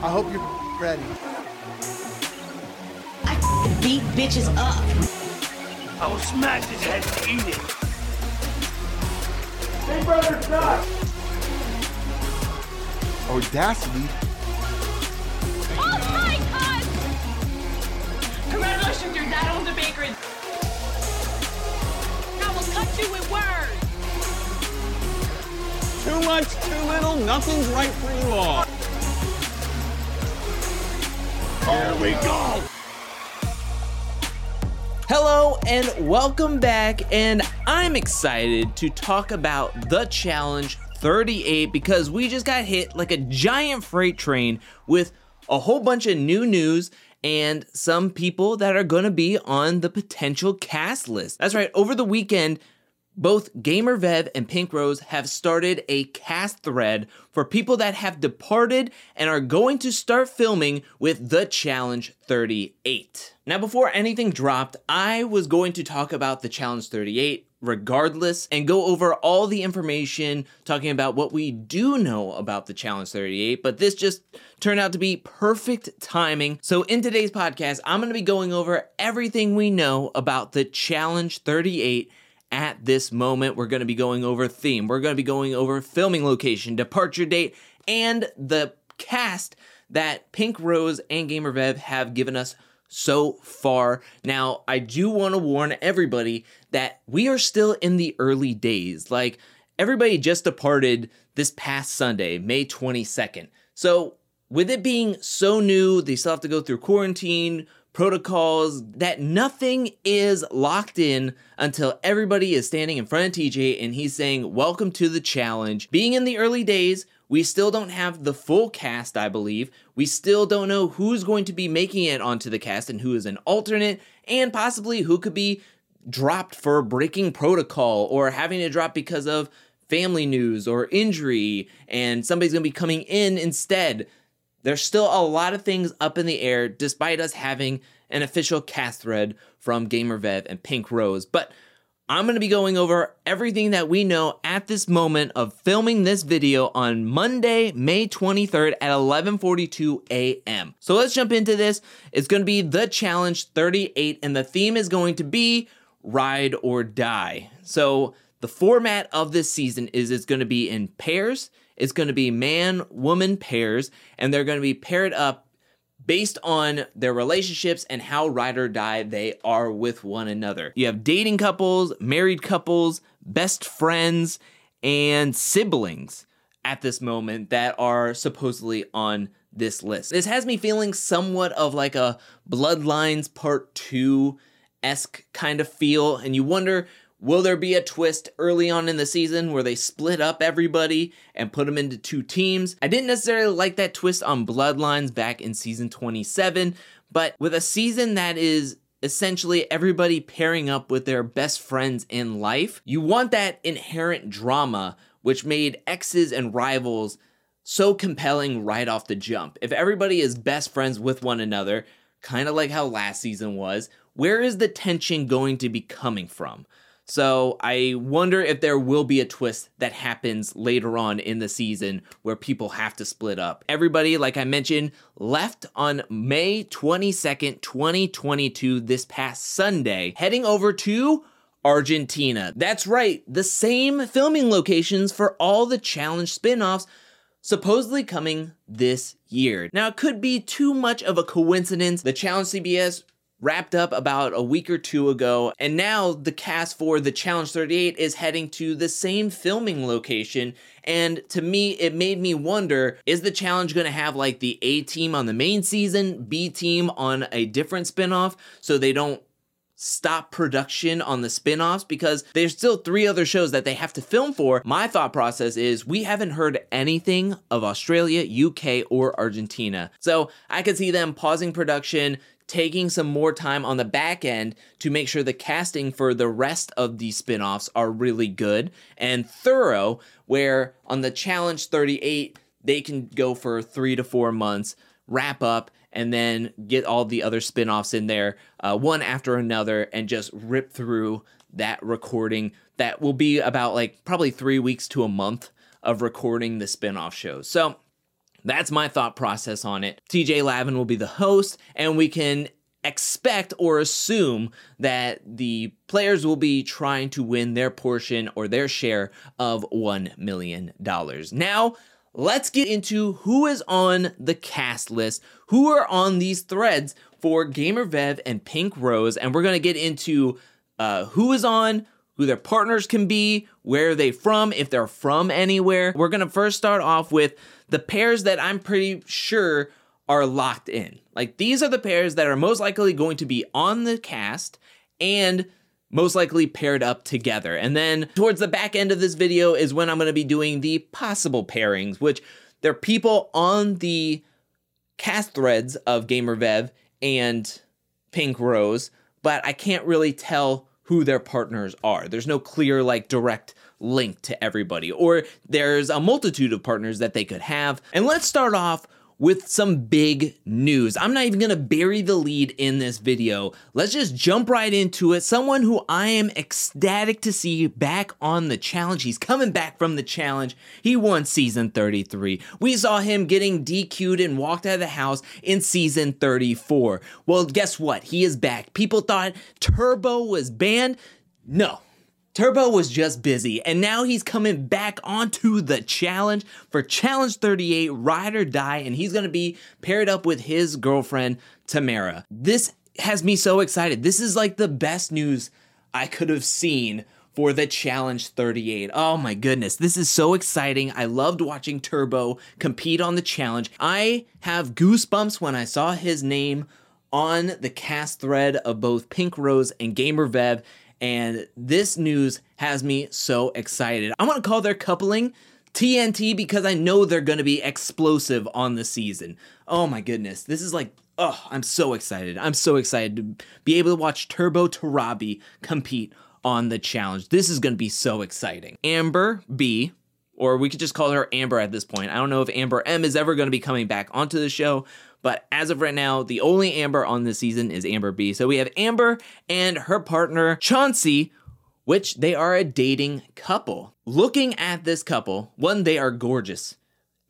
I hope you're ready. I beat bitches up. I will smash his head and eat it. Big brother's not. Oh, Audacity. Oh my god! Congratulations, your dad owns a bakery. I will cut you with words. Too much, too little, nothing's right for you all. Here we go. Hello and welcome back, and I'm excited to talk about the challenge 38 because we just got hit like a giant freight train with a whole bunch of new news and some people that are going to be on the potential cast list. That's right, over the weekend, both GamerVev and Pink Rose have started a cast thread for people that have departed and are going to start filming with The Challenge 38. Now, before anything dropped, I was going to talk about The Challenge 38 regardless and go over all the information talking about what we do know about the Challenge 38, but this just turned out to be perfect timing. So, in today's podcast, I'm to be going over everything we know about the Challenge 38 at this moment. We're going to be going over theme, we're going to be going over filming location, departure date, and the cast that Pink Rose and GamerVev have given us so far. Now, I do want to warn everybody that we are still in the early days. Like, everybody just departed this past Sunday, May 22nd. So, with it being so new, they still have to go through quarantine, protocols, that nothing is locked in until everybody is standing in front of TJ and he's saying, Welcome to the challenge. Being in the early days, we still don't have the full cast, I believe. We still don't know who's going to be making it onto the cast and who is an alternate, and possibly who could be dropped for breaking protocol or having to drop because of family news or injury, and somebody's going to be coming in instead. There's still a lot of things up in the air despite us having an official cast thread from GamerVev and Pink Rose. But I'm going to be going over everything that we know at this moment of filming this video on Monday, May 23rd at 11:42 a.m. So let's jump into this. It's going to be the challenge 38 and the theme is going to be ride or die. So the format of this season is it's going to be in pairs. It's going to be man woman pairs and they're going to be paired up based on their relationships and how ride or die they are with one another. You have dating couples, married couples, best friends, and siblings at this moment that are supposedly on this list. This has me feeling somewhat of like a Bloodlines Part 2 esque kind of feel, and you wonder Will there be a twist early on in the season where they split up everybody and put them into two teams? I didn't necessarily like that twist on Bloodlines back in season 27, but with a season that is essentially everybody pairing up with their best friends in life, you want that inherent drama which made exes and rivals so compelling right off the jump. If everybody is best friends with one another, kind of like how last season was, where is the tension going to be coming from? So I wonder if there will be a twist that happens later on in the season where people have to split up. Everybody, like I mentioned, left on May 22nd, 2022, this past Sunday, heading over to Argentina. That's right, the same filming locations for all the challenge spin offs supposedly coming this year. Now, it could be too much of a coincidence. The Challenge CBS wrapped up about a week or two ago, and now the cast for the Challenge 38 is heading to the same filming location. And to me, it made me wonder is the challenge going to have like the A team on the main season, B team on a different spinoff, so they don't stop production on the spin-offs because there's still three other shows that they have to film for. My thought process is we haven't heard anything of Australia, UK, or Argentina. So I could see them pausing production, taking some more time on the back end to make sure the casting for the rest of these spin-offs are really good and thorough where on the challenge 38 they can go for 3 to 4 months wrap up and then get all the other spin-offs in there uh, one after another and just rip through that recording that will be about like probably three weeks to a month of recording the spin-off shows. So That's my thought process on it. TJ Lavin will be the host, and we can expect or assume that the players will be trying to win their portion or their share of $1 million. Now, let's get into who is on the cast list, who are on these threads for GamerVev and Pink Rose, and we're going to get into uh, who is on, who their partners can be, where are they from, if they're from anywhere. We're going to first start off with the pairs that I'm pretty sure are locked in. Like these are the pairs that are most likely going to be on the cast and most likely paired up together. And then towards the back end of this video is when I'm going to be doing the possible pairings, which they're people on the cast threads of GamerVev and Pink Rose, but I can't really tell who their partners are. There's no clear, like, direct link to everybody, or there's a multitude of partners that they could have. And let's start off with some big news. I'm not even gonna bury the lead in this video. Let's just jump right into it. Someone who I am ecstatic to see back on the challenge. He's coming back from the challenge. He won season 33. We saw him getting DQ'd and walked out of the house in season 34. Well, guess what? He is back. People thought Turbo was banned. No, Turbo was just busy, and now he's coming back onto the challenge for Challenge 38 Ride or Die, and he's gonna be paired up with his girlfriend, Tamara. This has me so excited. This is like the best news I could have seen for the Challenge 38. Oh my goodness, this is so exciting. I loved watching Turbo compete on the challenge. I have goosebumps when I saw his name on the cast thread of both Pink Rose and Gamer GamerVev and this news has me so excited. I want to call their coupling TNT because I know they're to be explosive on the season. Oh my goodness. This is like, oh, I'm so excited. I'm so excited to be able to watch Turbo Turabi compete on the challenge. This is going to be so exciting. Amber B, or we could just call her Amber at this point. I don't know if Amber M is ever going to be coming back onto the show, but as of right now, the only Amber on this season is Amber B. So we have Amber and her partner, Chauncey, which they are a dating couple. Looking at this couple, one, they are gorgeous.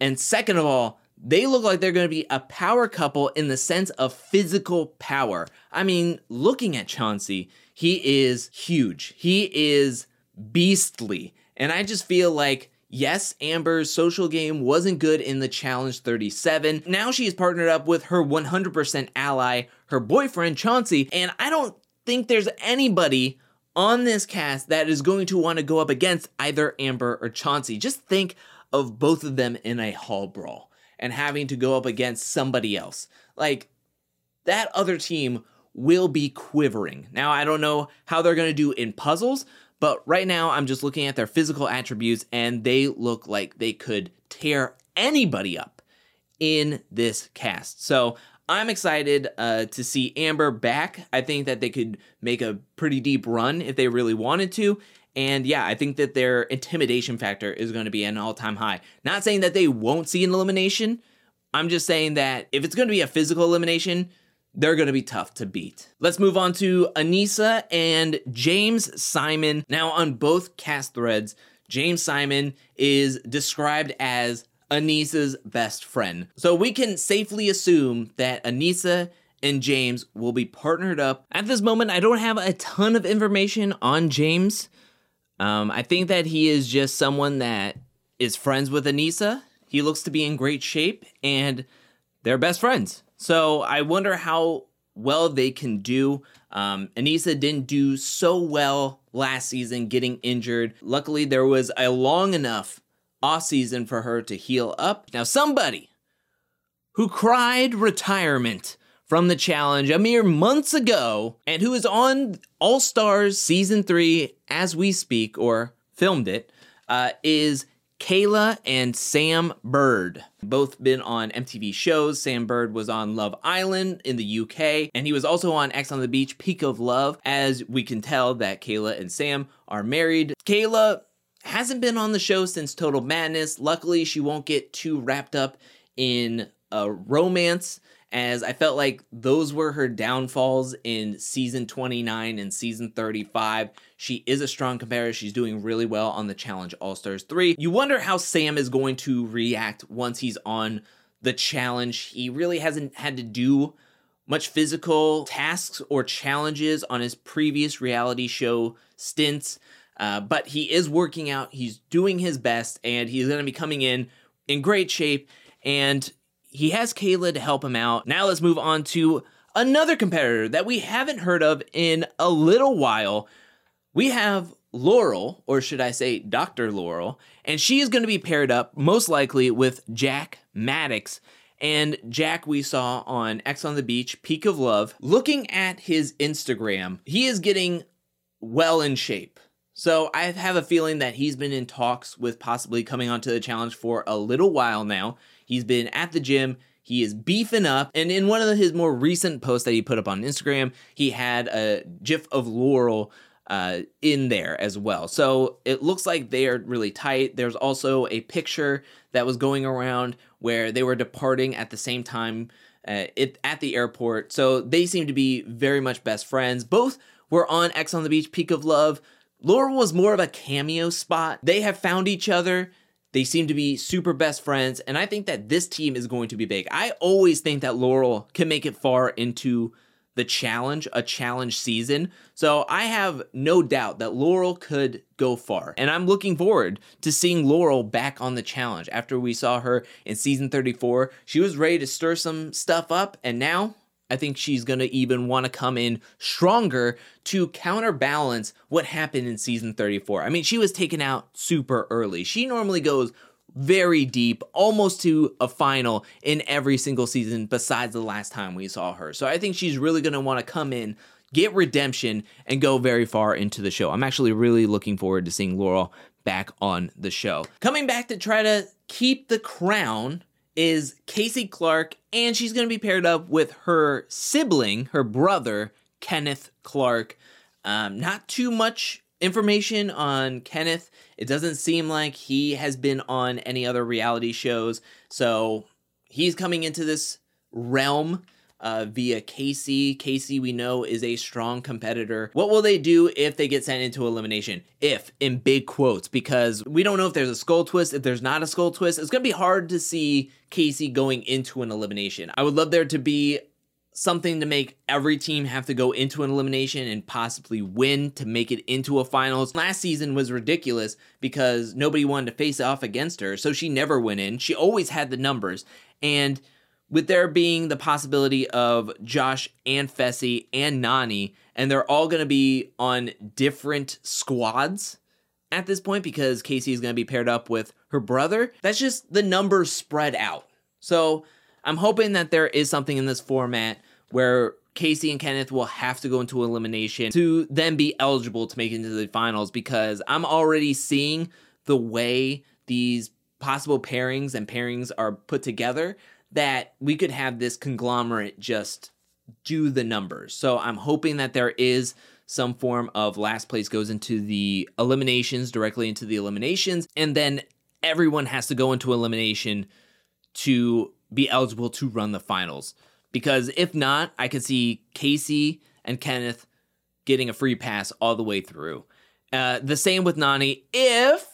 And second of all, they look like they're going to be a power couple in the sense of physical power. I mean, looking at Chauncey, he is huge. He is beastly. And I just feel like Yes, Amber's social game wasn't good in the Challenge 37. Now she is partnered up with her 100% ally, her boyfriend Chauncey, and I don't think there's anybody on this cast that is going to want to go up against either Amber or Chauncey. Just think of both of them in a hall brawl and having to go up against somebody else. Like, that other team will be quivering. Now, I don't know how they're going to do in puzzles, but right now, I'm just looking at their physical attributes, and they look like they could tear anybody up in this cast. So I'm excited uh, to see Amber back. I think that they could make a pretty deep run if they really wanted to. And yeah, I think that their intimidation factor is going to be an all time high. Not saying that they won't see an elimination. I'm just saying that if it's going to be a physical elimination, they're going to be tough to beat. Let's move on to Aneesa and James Simon. Now, on both cast threads, James Simon is described as Aneesa's best friend. So we can safely assume that Aneesa and James will be partnered up. At this moment, I don't have a ton of information on James. Um, I think that he is just someone that is friends with Aneesa. He looks to be in great shape, and they're best friends. So I wonder how well they can do. Um, Aneesa didn't do so well last season, getting injured. Luckily, there was a long enough off season for her to heal up. Now, somebody who cried retirement from the challenge a mere months ago and who is on All Stars season three as we speak or filmed it uh, is Kayla and Sam Bird. Both been on MTV shows. Sam Bird was on Love Island in the UK, and he was also on Ex on the Beach Peak of Love. As we can tell that Kayla and Sam are married. Kayla hasn't been on the show since Total Madness. Luckily, she won't get too wrapped up in a romance as I felt like those were her downfalls in season 29 and season 35. She is a strong competitor. She's doing really well on the Challenge All Stars 3. You wonder how Sam is going to react once he's on the challenge. He really hasn't had to do much physical tasks or challenges on his previous reality show stints. Uh, but he is working out, he's doing his best, and he's going to be coming in in great shape. And he has Kayla to help him out. Now let's move on to another competitor that we haven't heard of in a little while. We have Laurel, or should I say Dr. Laurel, and she is going to be paired up most likely with Jakk Maddox. And Jakk, we saw on Ex on the Beach, Peak of Love. Looking at his Instagram, he is getting well in shape. So I have a feeling that he's been in talks with possibly coming onto the challenge for a little while now. He's been at the gym. He is beefing up. And in one of his more recent posts that he put up on Instagram, he had a gif of Laurel uh, in there as well. So it looks like they are really tight. There's also a picture that was going around where they were departing at the same time uh, it, at the airport. So they seem to be very much best friends. Both were on Ex on the Beach Peak of Love. Laurel was more of a cameo spot. They have found each other. They seem to be super best friends, and I think that this team is going to be big. I always think that Laurel can make it far into the challenge, a challenge season. So I have no doubt that Laurel could go far. And I'm looking forward to seeing Laurel back on the challenge. After we saw her in season 34, she was ready to stir some stuff up, and now I think she's going to even want to come in stronger to counterbalance what happened in season 34. I mean, she was taken out super early. She normally goes very deep, almost to a final in every single season, besides the last time we saw her. So I think she's really going to want to come in, get redemption, and go very far into the show. I'm actually really looking forward to seeing Laurel back on the show. Coming back to try to keep the crown is Kaycee Clark, and she's going to be paired up with her sibling, her brother, Kenneth Clark. Um, not too much information on Kenneth. It doesn't seem like he has been on any other reality shows. So he's coming into this realm uh, via Kaycee. Kaycee, we know, is a strong competitor. What will they do if they get sent into elimination? If, in big quotes, because we don't know if there's a skull twist. If there's not a skull twist, it's going to be hard to see Kaycee going into an elimination. I would love there to be something to make every team have to go into an elimination and possibly win to make it into a finals. Last season was ridiculous because nobody wanted to face off against her, so she never went in. She always had the numbers. And with there being the possibility of Josh and Fessy and Nany, and they're all going to be on different squads at this point because Kaycee is going to be paired up with her brother, that's just the numbers spread out. So I'm hoping that there is something in this format where Kaycee and Kenneth will have to go into elimination to then be eligible to make it into the finals because I'm already seeing the way these possible pairings and pairings are put together that we could have this conglomerate just do the numbers. So I'm hoping that there is some form of last place goes into the eliminations directly into the eliminations and then everyone has to go into elimination to be eligible to run the finals because if not, I could see Kaycee and Kenneth getting a free pass all the way through. Uh, the same with Nany If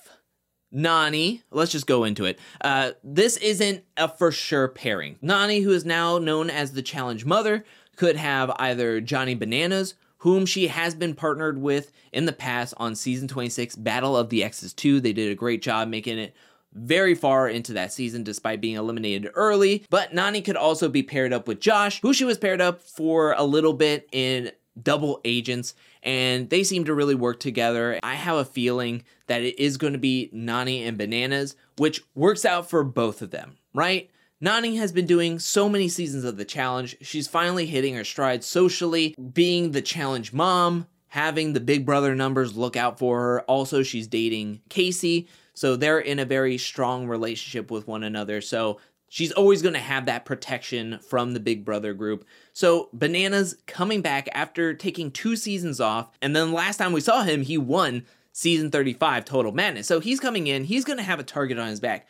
Nany, let's just go into it. Uh, this isn't a for sure pairing. Nany, who is now known as the challenge mother, could have either Johnny Bananas, whom she has been partnered with in the past on season 26 Battle of the X's 2. They did a great job making it very far into that season despite being eliminated early. But Nany could also be paired up with Josh, who she was paired up for a little bit in Double Agents, and they seem to really work together. I have a feeling that it is going to be Nany and Bananas, which works out for both of them, right? Nany has been doing so many seasons of the challenge. She's finally hitting her stride socially, being the challenge mom, having the big brother numbers look out for her. Also, she's dating Kaycee. So they're in a very strong relationship with one another. So she's always going to have that protection from the Big Brother group. So Bananas coming back after taking two seasons off. And then last time we saw him, he won season 35 Total Madness. So he's coming in, he's going to have a target on his back.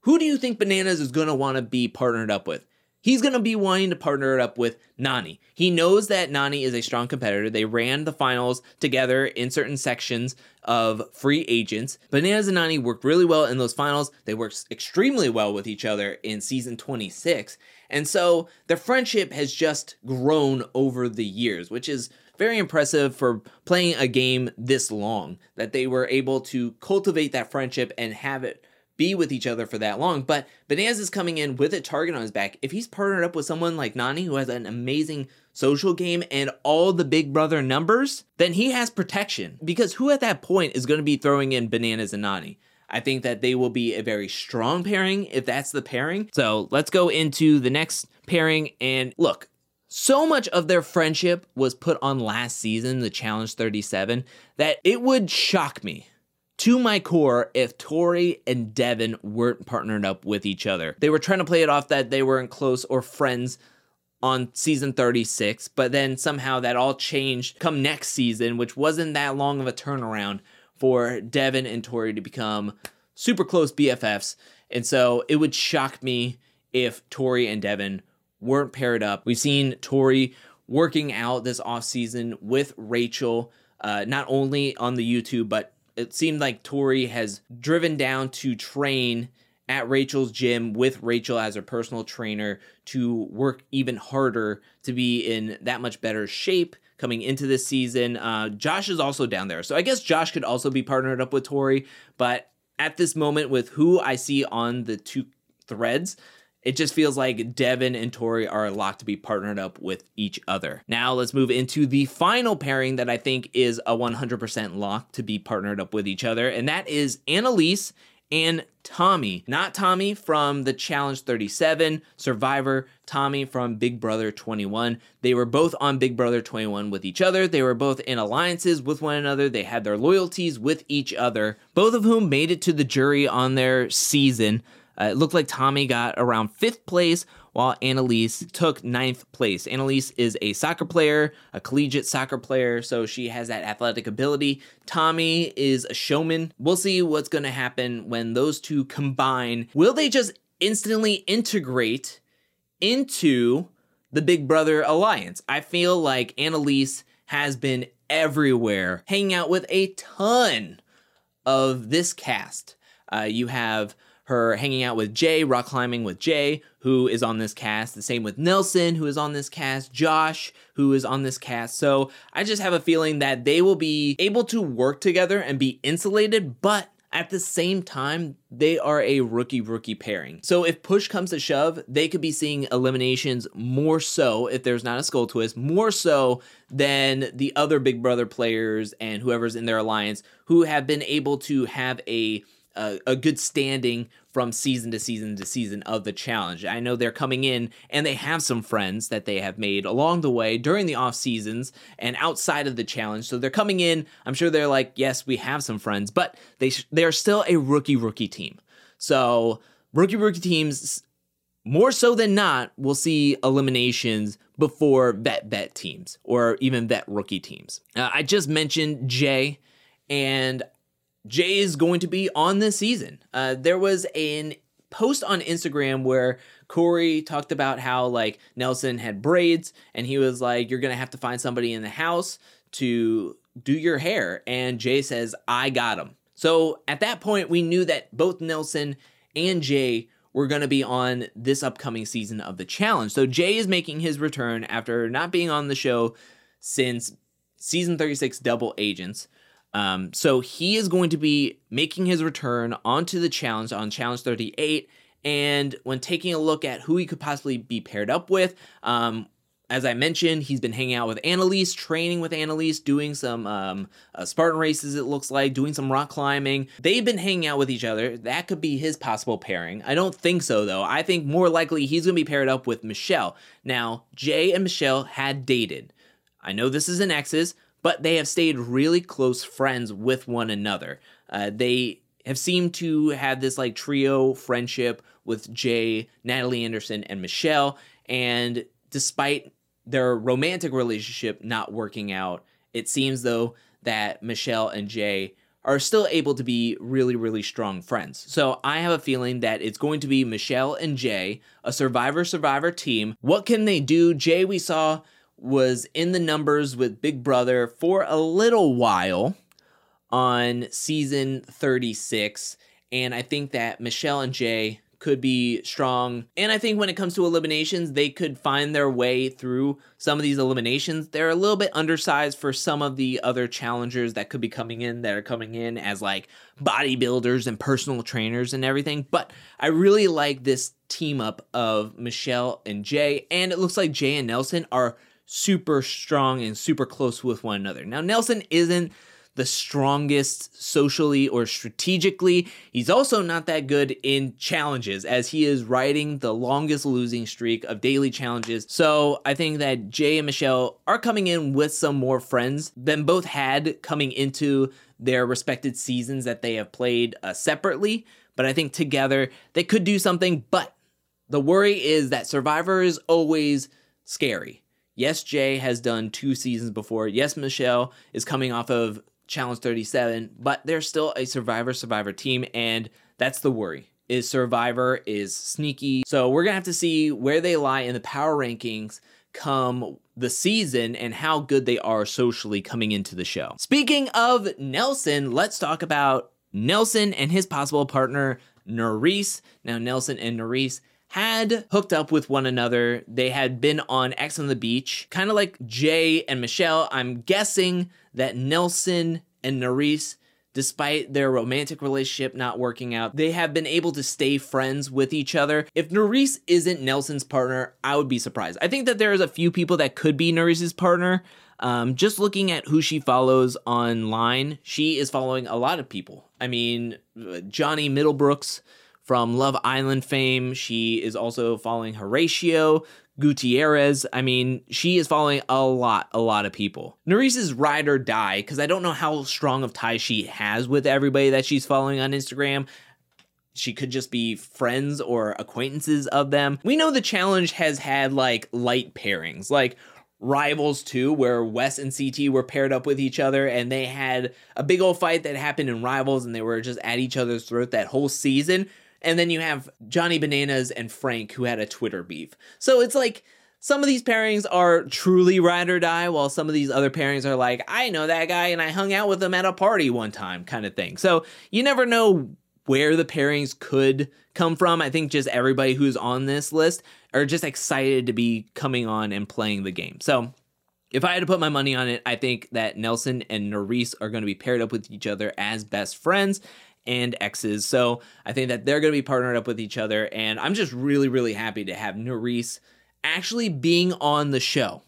Who do you think Bananas is going to want to be partnered up with? He's going to be wanting to partner it up with Nany. He knows that Nany is a strong competitor. They ran the finals together in certain sections of free agents. Bananas and Nany worked really well in those finals. They worked extremely well with each other in season 26. And so their friendship has just grown over the years, which is very impressive for playing a game this long, that they were able to cultivate that friendship and have it be with each other for that long. But Bananas is coming in with a target on his back. If he's partnered up with someone like Nany, who has an amazing social game and all the big brother numbers, then he has protection. Because who at that point is going to be throwing in Bananas and Nany? I think that they will be a very strong pairing if that's the pairing. So let's go into the next pairing. And look, so much of their friendship was put on last season, the Challenge 37, that it would shock me to my core if Tori and Devin weren't partnered up with each other. They were trying to play it off that they weren't close or friends on season 36, but then somehow that all changed come next season, which wasn't that long of a turnaround for Devin and Tori to become super close BFFs. And so it would shock me if Tori and Devin weren't paired up. We've seen Tori working out this off season with Rachel, uh, not only on the YouTube, but it seemed like Tori has driven down to train at Rachel's gym with Rachel as her personal trainer to work even harder to be in that much better shape coming into this season. Uh, Josh is also down there. So I guess Josh could also be partnered up with Tori. But at this moment, with who I see on the two threads, it just feels like Devin and Tori are locked to be partnered up with each other. Now let's move into the final pairing that I think is a 100% lock to be partnered up with each other, and that is Analyse and Tommy. Not Tommy from the Challenge 37, Survivor, Tommy from Big Brother 21. They were both on Big Brother 21 with each other. They were both in alliances with one another. They had their loyalties with each other, both of whom made it to the jury on their season. Uh, it looked like Tommy got around fifth place, while Analyse took ninth place. Analyse is a soccer player, a collegiate soccer player, so she has that athletic ability. Tommy is a showman. We'll see what's going to happen when those two combine. Will they just instantly integrate into the Big Brother Alliance? I feel like Analyse has been everywhere, hanging out with a ton of this cast. Uh, you have her hanging out with Jay, rock climbing with Jay, who is on this cast. The same with Nelson, who is on this cast. Josh, who is on this cast. So I just have a feeling that they will be able to work together and be insulated, but at the same time, they are a rookie rookie pairing. So if push comes to shove, they could be seeing eliminations more so, if there's not a skull twist, more so than the other Big Brother players and whoever's in their alliance who have been able to have a a, good standing from season to season to season of the challenge. I know they're coming in and they have some friends that they have made along the way during the off seasons and outside of the challenge. So they're coming in. I'm sure they're like, yes, we have some friends, but they they are still a rookie rookie team. So rookie rookie teams, more so than not, will see eliminations before vet vet teams or even vet rookie teams. Uh, I just mentioned Jay. And Jay is going to be on this season. Uh, there was an post on Instagram where Corey talked about how like Nelson had braids and he was like, You're gonna have to find somebody in the house to do your hair. And Jay says, I got him. So at that point, we knew that both Nelson and Jay were going to be on this upcoming season of the challenge. So Jay is making his return after not being on the show since season 36 Double Agents. Um, so he is going to be making his return onto the challenge on Challenge 38. And when taking a look at who he could possibly be paired up with, um, as I mentioned, he's been hanging out with Analyse, training with Analyse, doing some um, uh, Spartan races, it looks like, doing some rock climbing. They've been hanging out with each other. That could be his possible pairing. I don't think so, though. I think more likely he's going to be paired up with Michelle. Now, Jay and Michelle had dated. I know this is an exes, but they have stayed really close friends with one another. Uh, they have seemed to have this like trio friendship with Jay, Natalie Anderson, and Michelle. And despite their romantic relationship not working out, it seems though that Michelle and Jay are still able to be really, really strong friends. So I have a feeling that it's going to be Michelle and Jay, a Survivor Survivor team. What can they do? Jay, we saw, was in the numbers with Big Brother for a little while on season 36. And I think that Michelle and Jay could be strong. And I think when it comes to eliminations, they could find their way through some of these eliminations. They're a little bit undersized for some of the other challengers that could be coming in that are coming in as like bodybuilders and personal trainers and everything. But I really like this team up of Michelle and Jay. And it looks like Jay and Nelson are super strong and super close with one another. Now, Nelson isn't the strongest socially or strategically. He's also not that good in challenges, as he is riding the longest losing streak of daily challenges. So I think that Jay and Michelle are coming in with some more friends than both had coming into their respected seasons that they have played uh, separately. But I think together they could do something. But the worry is that Survivor is always scary. Yes, Jay has done two seasons before. Yes, Michelle is coming off of Challenge 37, but they're still a Survivor Survivor team, and that's the worry. Is Survivor is sneaky. So we're gonna have to see where they lie in the power rankings come the season and how good they are socially coming into the show. Speaking of Nelson, let's talk about Nelson and his possible partner, Nurys. Now, Nelson and Nurys had hooked up with one another. They had been on Ex on the Beach, kind of like Jay and Michelle. I'm guessing that Nelson and Nurys, despite their romantic relationship not working out, they have been able to stay friends with each other. If Nurys isn't Nelson's partner, I would be surprised. I think that there's a few people that could be Nurys's partner. Um, just looking at who she follows online, she is following a lot of people. I mean, Johnny Middlebrooks from Love Island fame. She is also following Horatio Gutierrez. I mean, she is following a lot, a lot of people. Nurys's ride or die, because I don't know how strong of ties she has with everybody that she's following on Instagram. She could just be friends or acquaintances of them. We know the challenge has had like light pairings, like Rivals 2, where Wes and CT were paired up with each other and they had a big old fight that happened in Rivals and they were just at each other's throat that whole season. And then you have Johnny Bananas and Frank who had a Twitter beef. So it's like some of these pairings are truly ride or die, while some of these other pairings are like, I know that guy and I hung out with him at a party one time kind of thing. So you never know where the pairings could come from. I think just everybody who's on this list are just excited to be coming on and playing the game. So if I had to put my money on it, I think that Nelson and Nurys are going to be paired up with each other as best friends and exes. So I think that they're going to be partnered up with each other. And I'm just really, really happy to have Nurys actually being on the show.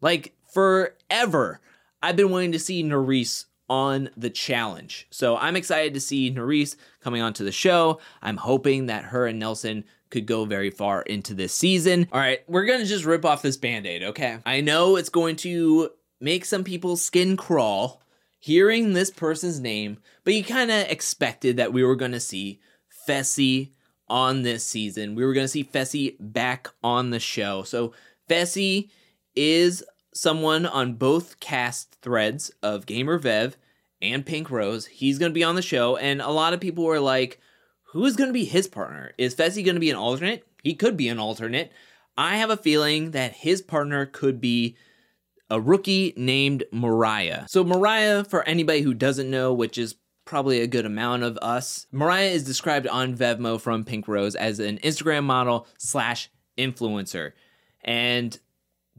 Like forever, I've been wanting to see Nurys on the challenge. So I'm excited to see Nurys coming onto the show. I'm hoping that her and Nelson could go very far into this season. All right, we're going to just rip off this band aid, okay? I know it's going to make some people's skin crawl hearing this person's name, but you kind of expected that we were going to see Fessy on this season. We were going to see Fessy back on the show. So Fessy is someone on both cast threads of Gamer Vev and Pink Rose. He's going to be on the show, and a lot of people were like, who is going to be his partner? Is Fessy going to be an alternate? He could be an alternate. I have a feeling that his partner could be a rookie named Mariah. So, Mariah, for anybody who doesn't know, which is probably a good amount of us, Mariah is described on Vevmo from Pink Rose as an Instagram model slash influencer. And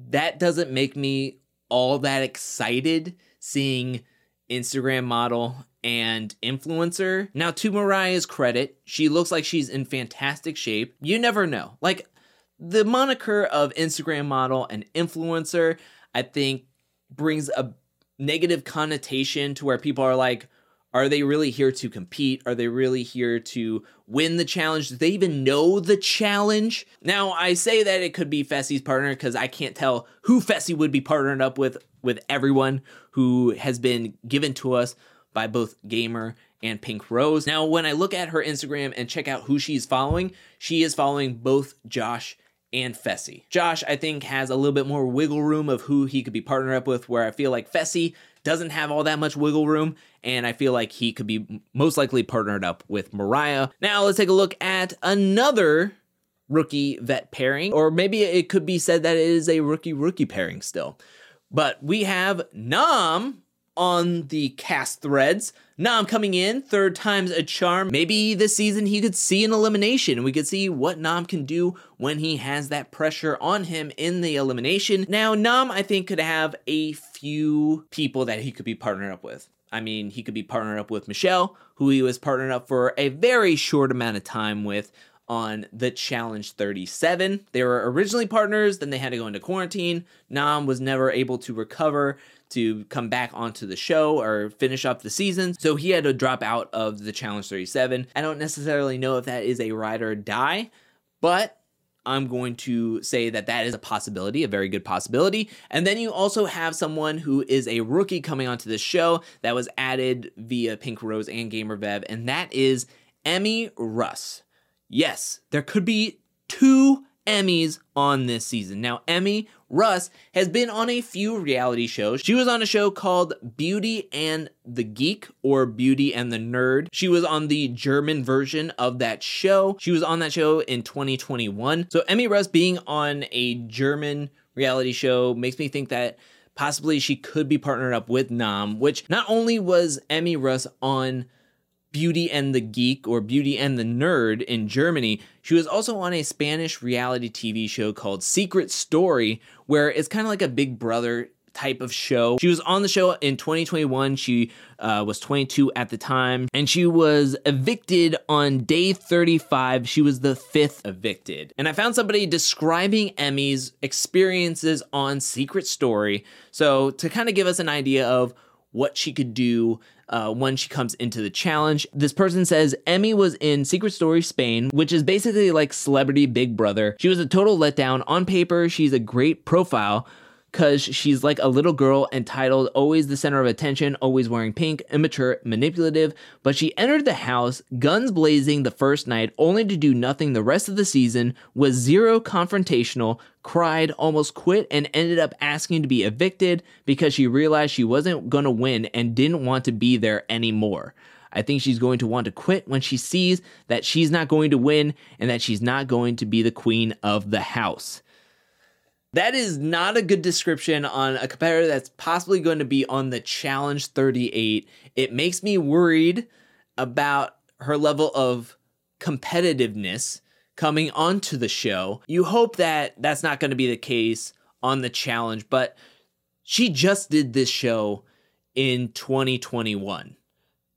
that doesn't make me all that excited seeing Instagram model and influencer. Now, to Mariah's credit, she looks like she's in fantastic shape. You never know. Like the moniker of Instagram model and influencer, I think brings a negative connotation to where people are like, are they really here to compete? Are they really here to win the challenge? Do they even know the challenge? Now, I say that it could be Fessy's partner because I can't tell who Fessy would be partnered up with with everyone who has been given to us by both Gamer and Pink Rose. Now, when I look at her Instagram and check out who she's following, she is following both Josh and Fessy. Josh, I think, has a little bit more wiggle room of who he could be partnered up with, where I feel like Fessy doesn't have all that much wiggle room, and I feel like he could be most likely partnered up with Mariah. Now let's take a look at another rookie vet pairing, or maybe it could be said that it is a rookie rookie pairing still. But we have Nam on the cast threads. Nam coming in, third time's a charm. Maybe this season he could see an elimination. We could see what Nam can do when he has that pressure on him in the elimination. Now, Nam, I think, could have a few people that he could be partnered up with. I mean, he could be partnered up with Michelle, who he was partnered up for a very short amount of time with on the Challenge 37. They were originally partners, then they had to go into quarantine. Nam was never able to recover to come back onto the show or finish up the season, so he had to drop out of the Challenge 37. I don't necessarily know if that is a ride or die, but I'm going to say that that is a possibility, a very good possibility. And then you also have someone who is a rookie coming onto the show that was added via Pink Rose and GamerVev, and that is Emmy Russ. Yes, there could be two Emmys on this season. Now, Emmy Russ has been on a few reality shows. She was on a show called Beauty and the Geek or Beauty and the Nerd. She was on the German version of that show. She was on that show in 2021. So, Emmy Russ being on a German reality show makes me think that possibly she could be partnered up with Nam, which not only was Emmy Russ on Beauty and the Geek or Beauty and the Nerd in Germany. She was also on a Spanish reality TV show called Secret Story, where it's kind of like a Big Brother type of show. She was on the show in 2021. She uh, was 22 at the time, and she was evicted on day 35. She was the fifth evicted. And I found somebody describing Emmy's experiences on Secret Story. So, to kind of give us an idea of what she could do uh, when she comes into the challenge. This person says Emmy was in Secret Story Spain, which is basically like Celebrity Big Brother. She was a total letdown. On paper, she's a great profile because she's like a little girl entitled, always the center of attention, always wearing pink, immature, manipulative. But she entered the house, guns blazing the first night, only to do nothing the rest of the season, was zero confrontational, cried, almost quit, and ended up asking to be evicted because she realized she wasn't going to win and didn't want to be there anymore. I think she's going to want to quit when she sees that she's not going to win and that she's not going to be the queen of the house. That is not a good description on a competitor that's possibly going to be on the Challenge 38. It makes me worried about her level of competitiveness coming onto the show. You hope that that's not going to be the case on the challenge, but she just did this show in 2021.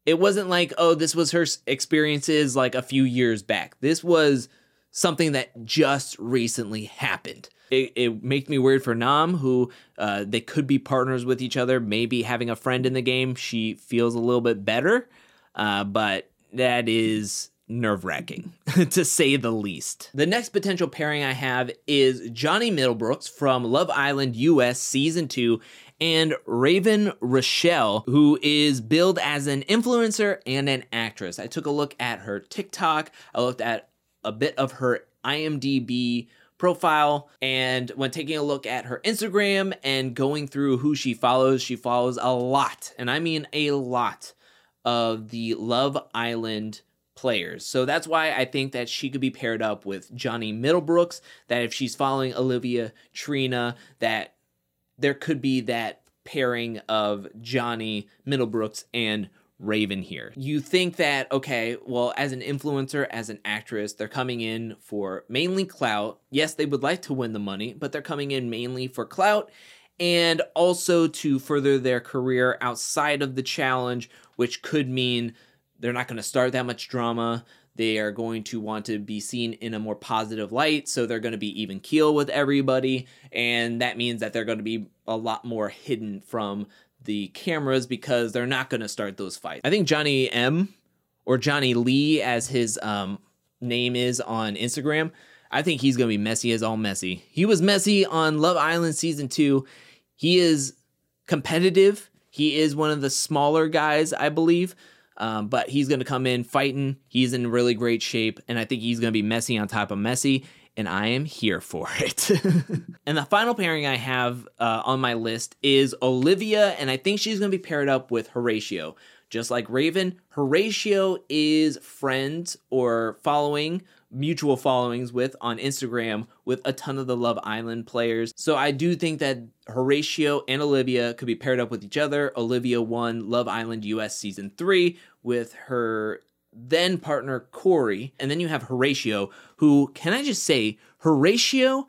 It wasn't like, oh, this was her experiences like a few years back. This was something that just recently happened it, it makes me worried for Nam, who uh, they could be partners with each other. Maybe having a friend in the game, she feels a little bit better, uh, but that is nerve wracking to say the least. The next potential pairing I have is Johnny Middlebrooks from Love Island US Season 2 and Raven Rochelle, who is billed as an influencer and an actress. I took a look at her TikTok, I looked at a bit of her IMDb profile. And when taking a look at her Instagram and going through who she follows, she follows a lot, and I mean a lot, of the Love Island players. So that's why I think that she could be paired up with Johnny Middlebrooks. That if she's following Olivia Trina, that there could be that pairing of Johnny Middlebrooks and Raven here. You think that, okay, well, as an influencer, as an actress, they're coming in for mainly clout. Yes, they would like to win the money, but they're coming in mainly for clout and also to further their career outside of the challenge, which could mean they're not going to start that much drama. They are going to want to be seen in a more positive light, so they're going to be even keel with everybody, and that means that they're going to be a lot more hidden from the cameras because they're not going to start those fights. I think Johnny M or Johnny Lee, as his um, name is on Instagram, I think he's going to be messy as all messy. He was messy on Love Island season two. He is competitive. He is one of the smaller guys, I believe. Um, but he's going to come in fighting. He's in really great shape, and I think he's going to be messy on top of messy. And I am here for it. and the final pairing I have uh, on my list is Olivia, and I think she's going to be paired up with Horatio. Just like Raven, Horatio is friends or following mutual followings with on Instagram with a ton of the Love Island players. So I do think that Horatio and Olivia could be paired up with each other. Olivia won Love Island US season 3 with her then partner Korey, and then you have Horatio, who can I just say, Horatio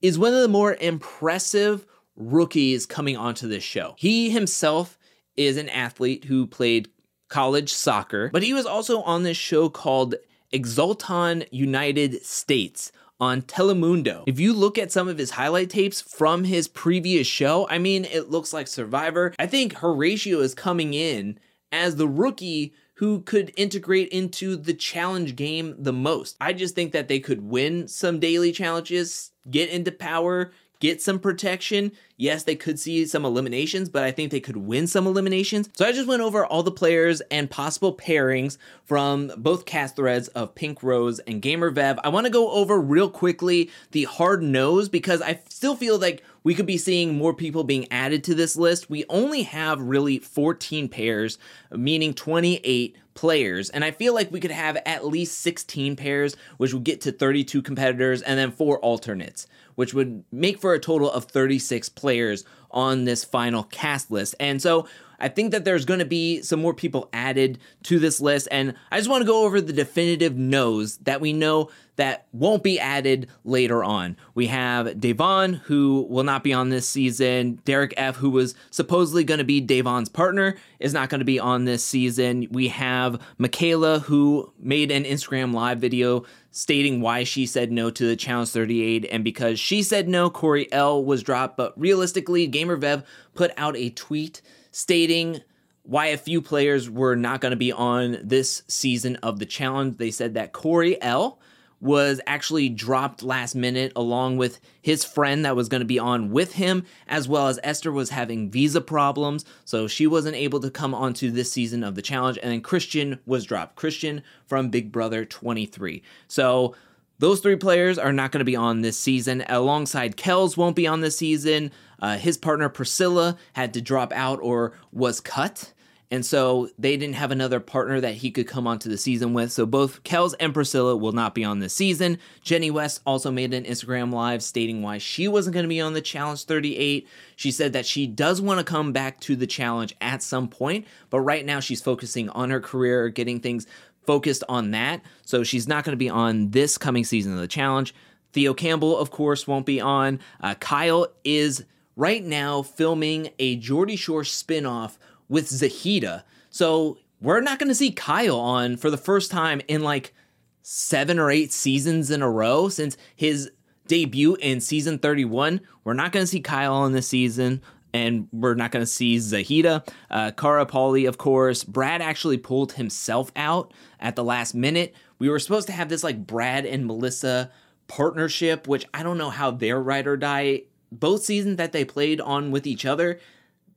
is one of the more impressive rookies coming onto this show. He himself is an athlete who played college soccer, but he was also on this show called Exatlon United States on Telemundo. If you look at some of his highlight tapes from his previous show, I mean, it looks like Survivor. I think Horatio is coming in as the rookie who could integrate into the challenge game the most. I just think that they could win some daily challenges, get into power, get some protection. Yes, they could see some eliminations, but I think they could win some eliminations. So I just went over all the players and possible pairings from both cast threads of Pink Rose and GamerVev. I want to go over real quickly the hard nose because I still feel like we could be seeing more people being added to this list. We only have really 14 pairs, meaning 28 players. And I feel like we could have at least 16 pairs, which would get to 32 competitors, and then four alternates, which would make for a total of 36 players on this final cast list. And so I think that there's going to be some more people added to this list. And I just want to go over the definitive no's that we know that won't be added later on. We have Devon, who will not be on this season. Derek F., who was supposedly going to be Devon's partner, is not going to be on this season. We have Michaela, who made an Instagram live video stating why she said no to the Challenge 38. And because she said no, Corey L was dropped. But realistically, GamerVev put out a tweet stating why a few players were not going to be on this season of the challenge. They said that Corey L was actually dropped last minute along with his friend that was going to be on with him as well as Esther was having visa problems so she wasn't able to come onto this season of the challenge and then Christian was dropped Christian from Big Brother 23 so those three players are not going to be on this season alongside Kells won't be on this season uh, his partner Priscilla had to drop out or was cut and so they didn't have another partner that he could come onto the season with. So both Kells and Priscilla will not be on this season. Jenny West also made an Instagram live stating why she wasn't going to be on the Challenge 38. She said that she does want to come back to the challenge at some point, but right now she's focusing on her career, getting things focused on that. So she's not going to be on this coming season of the challenge. Theo Campbell, of course, won't be on. Uh, Kyle is right now filming a Geordie Shore spinoff with Zahida. So we're not going to see Kyle on for the first time in like seven or eight seasons in a row since his debut in season 31. We're not going to see Kyle on this season. And we're not going to see Zahida. Uh, Cara Paulie, of course. Brad actually pulled himself out at the last minute. We were supposed to have this like Brad and Melissa partnership, which I don't know how their ride or die both seasons that they played on with each other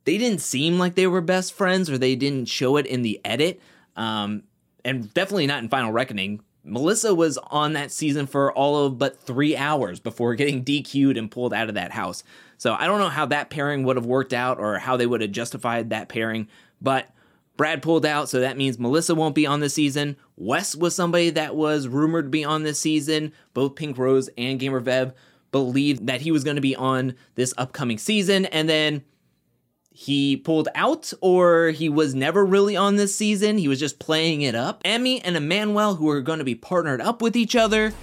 they didn't seem like they were best friends or they didn't show it in the edit. Um, and definitely not in Final Reckoning. Melissa was on that season for all of but three hours before getting DQ'd and pulled out of that house. So I don't know how that pairing would have worked out or how they would have justified that pairing, but Brad pulled out, so that means Melissa won't be on this season. Wes was somebody that was rumored to be on this season. Both Pink Rose and GamerVev believed that he was going to be on this upcoming season. And then he pulled out or he was never really on this season. He was just playing it up. Emy and Emanuel, who are going to be partnered up with each other,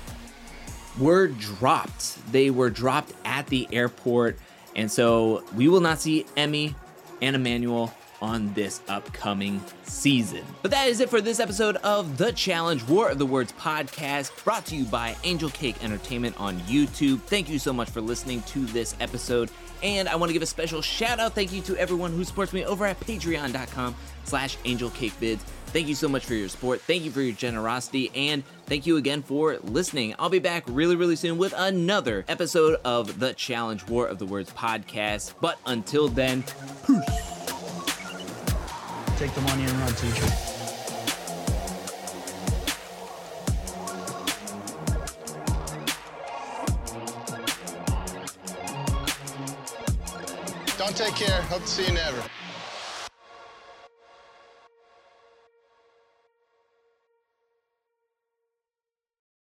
were dropped. They were dropped at the airport. And so we will not see Emy and Emanuel on this upcoming season. But that is it for this episode of The Challenge War of the Words podcast, brought to you by Angel Cake Entertainment on YouTube. Thank you so much for listening to this episode. And I want to give a special shout out thank you to everyone who supports me over at patreon.com slash angelcakevids. Thank you so much for your support. Thank you for your generosity. And thank you again for listening. I'll be back really, really soon with another episode of the Challenge War of the Words podcast. But until then, peace. Take the money and run, teacher. Don't take care. Hope to see you never.